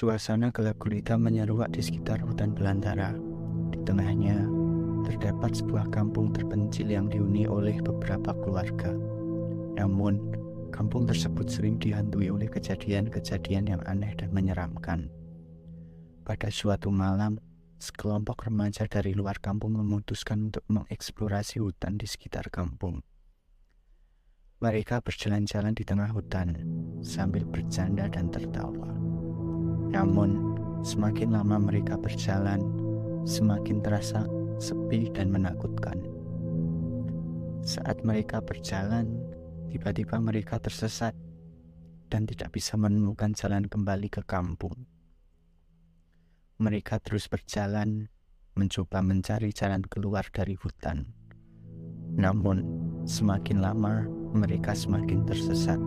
Suasana gelap gulita menyeruak di sekitar hutan belantara. Di tengahnya terdapat sebuah kampung terpencil yang dihuni oleh beberapa keluarga. Namun, kampung tersebut sering dihantui oleh kejadian-kejadian yang aneh dan menyeramkan. Pada suatu malam, sekelompok remaja dari luar kampung memutuskan untuk mengeksplorasi hutan di sekitar kampung. Mereka berjalan-jalan di tengah hutan sambil bercanda dan tertawa. Namun, semakin lama mereka berjalan, semakin terasa sepi dan menakutkan. Saat mereka berjalan, tiba-tiba mereka tersesat dan tidak bisa menemukan jalan kembali ke kampung. Mereka terus berjalan, mencoba mencari jalan keluar dari hutan. Namun, semakin lama mereka semakin tersesat.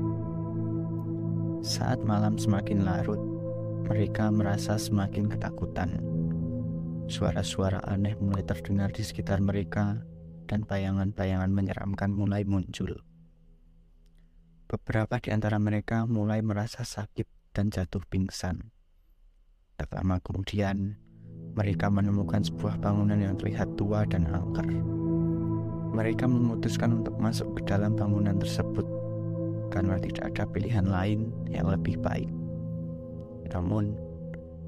Saat malam semakin larut, mereka merasa semakin ketakutan. Suara-suara aneh mulai terdengar di sekitar mereka, dan bayangan-bayangan menyeramkan mulai muncul. Beberapa di antara mereka mulai merasa sakit dan jatuh pingsan. Tak lama kemudian, mereka menemukan sebuah bangunan yang terlihat tua dan angker. Mereka memutuskan untuk masuk ke dalam bangunan tersebut karena tidak ada pilihan lain yang lebih baik. Namun,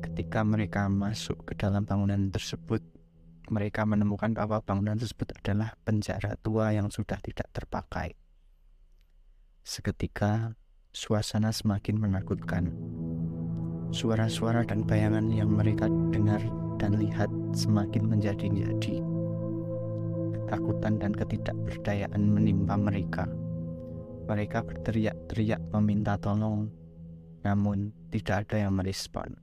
ketika mereka masuk ke dalam bangunan tersebut, mereka menemukan bahwa bangunan tersebut adalah penjara tua yang sudah tidak terpakai. Seketika, suasana semakin menakutkan. Suara-suara dan bayangan yang mereka dengar dan lihat semakin menjadi-jadi. Ketakutan dan ketidakberdayaan menimpa mereka. Mereka berteriak-teriak meminta tolong, namun tidak ada yang merespon.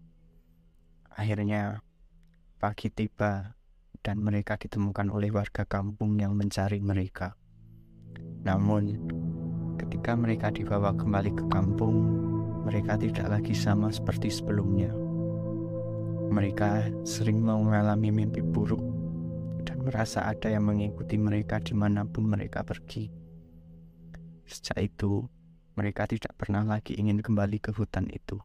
Akhirnya, pagi tiba dan mereka ditemukan oleh warga kampung yang mencari mereka. Namun, ketika mereka dibawa kembali ke kampung, mereka tidak lagi sama seperti sebelumnya. Mereka sering mengalami mimpi buruk dan merasa ada yang mengikuti mereka di mana pun mereka pergi. Sejak itu, mereka tidak pernah lagi ingin kembali ke hutan itu.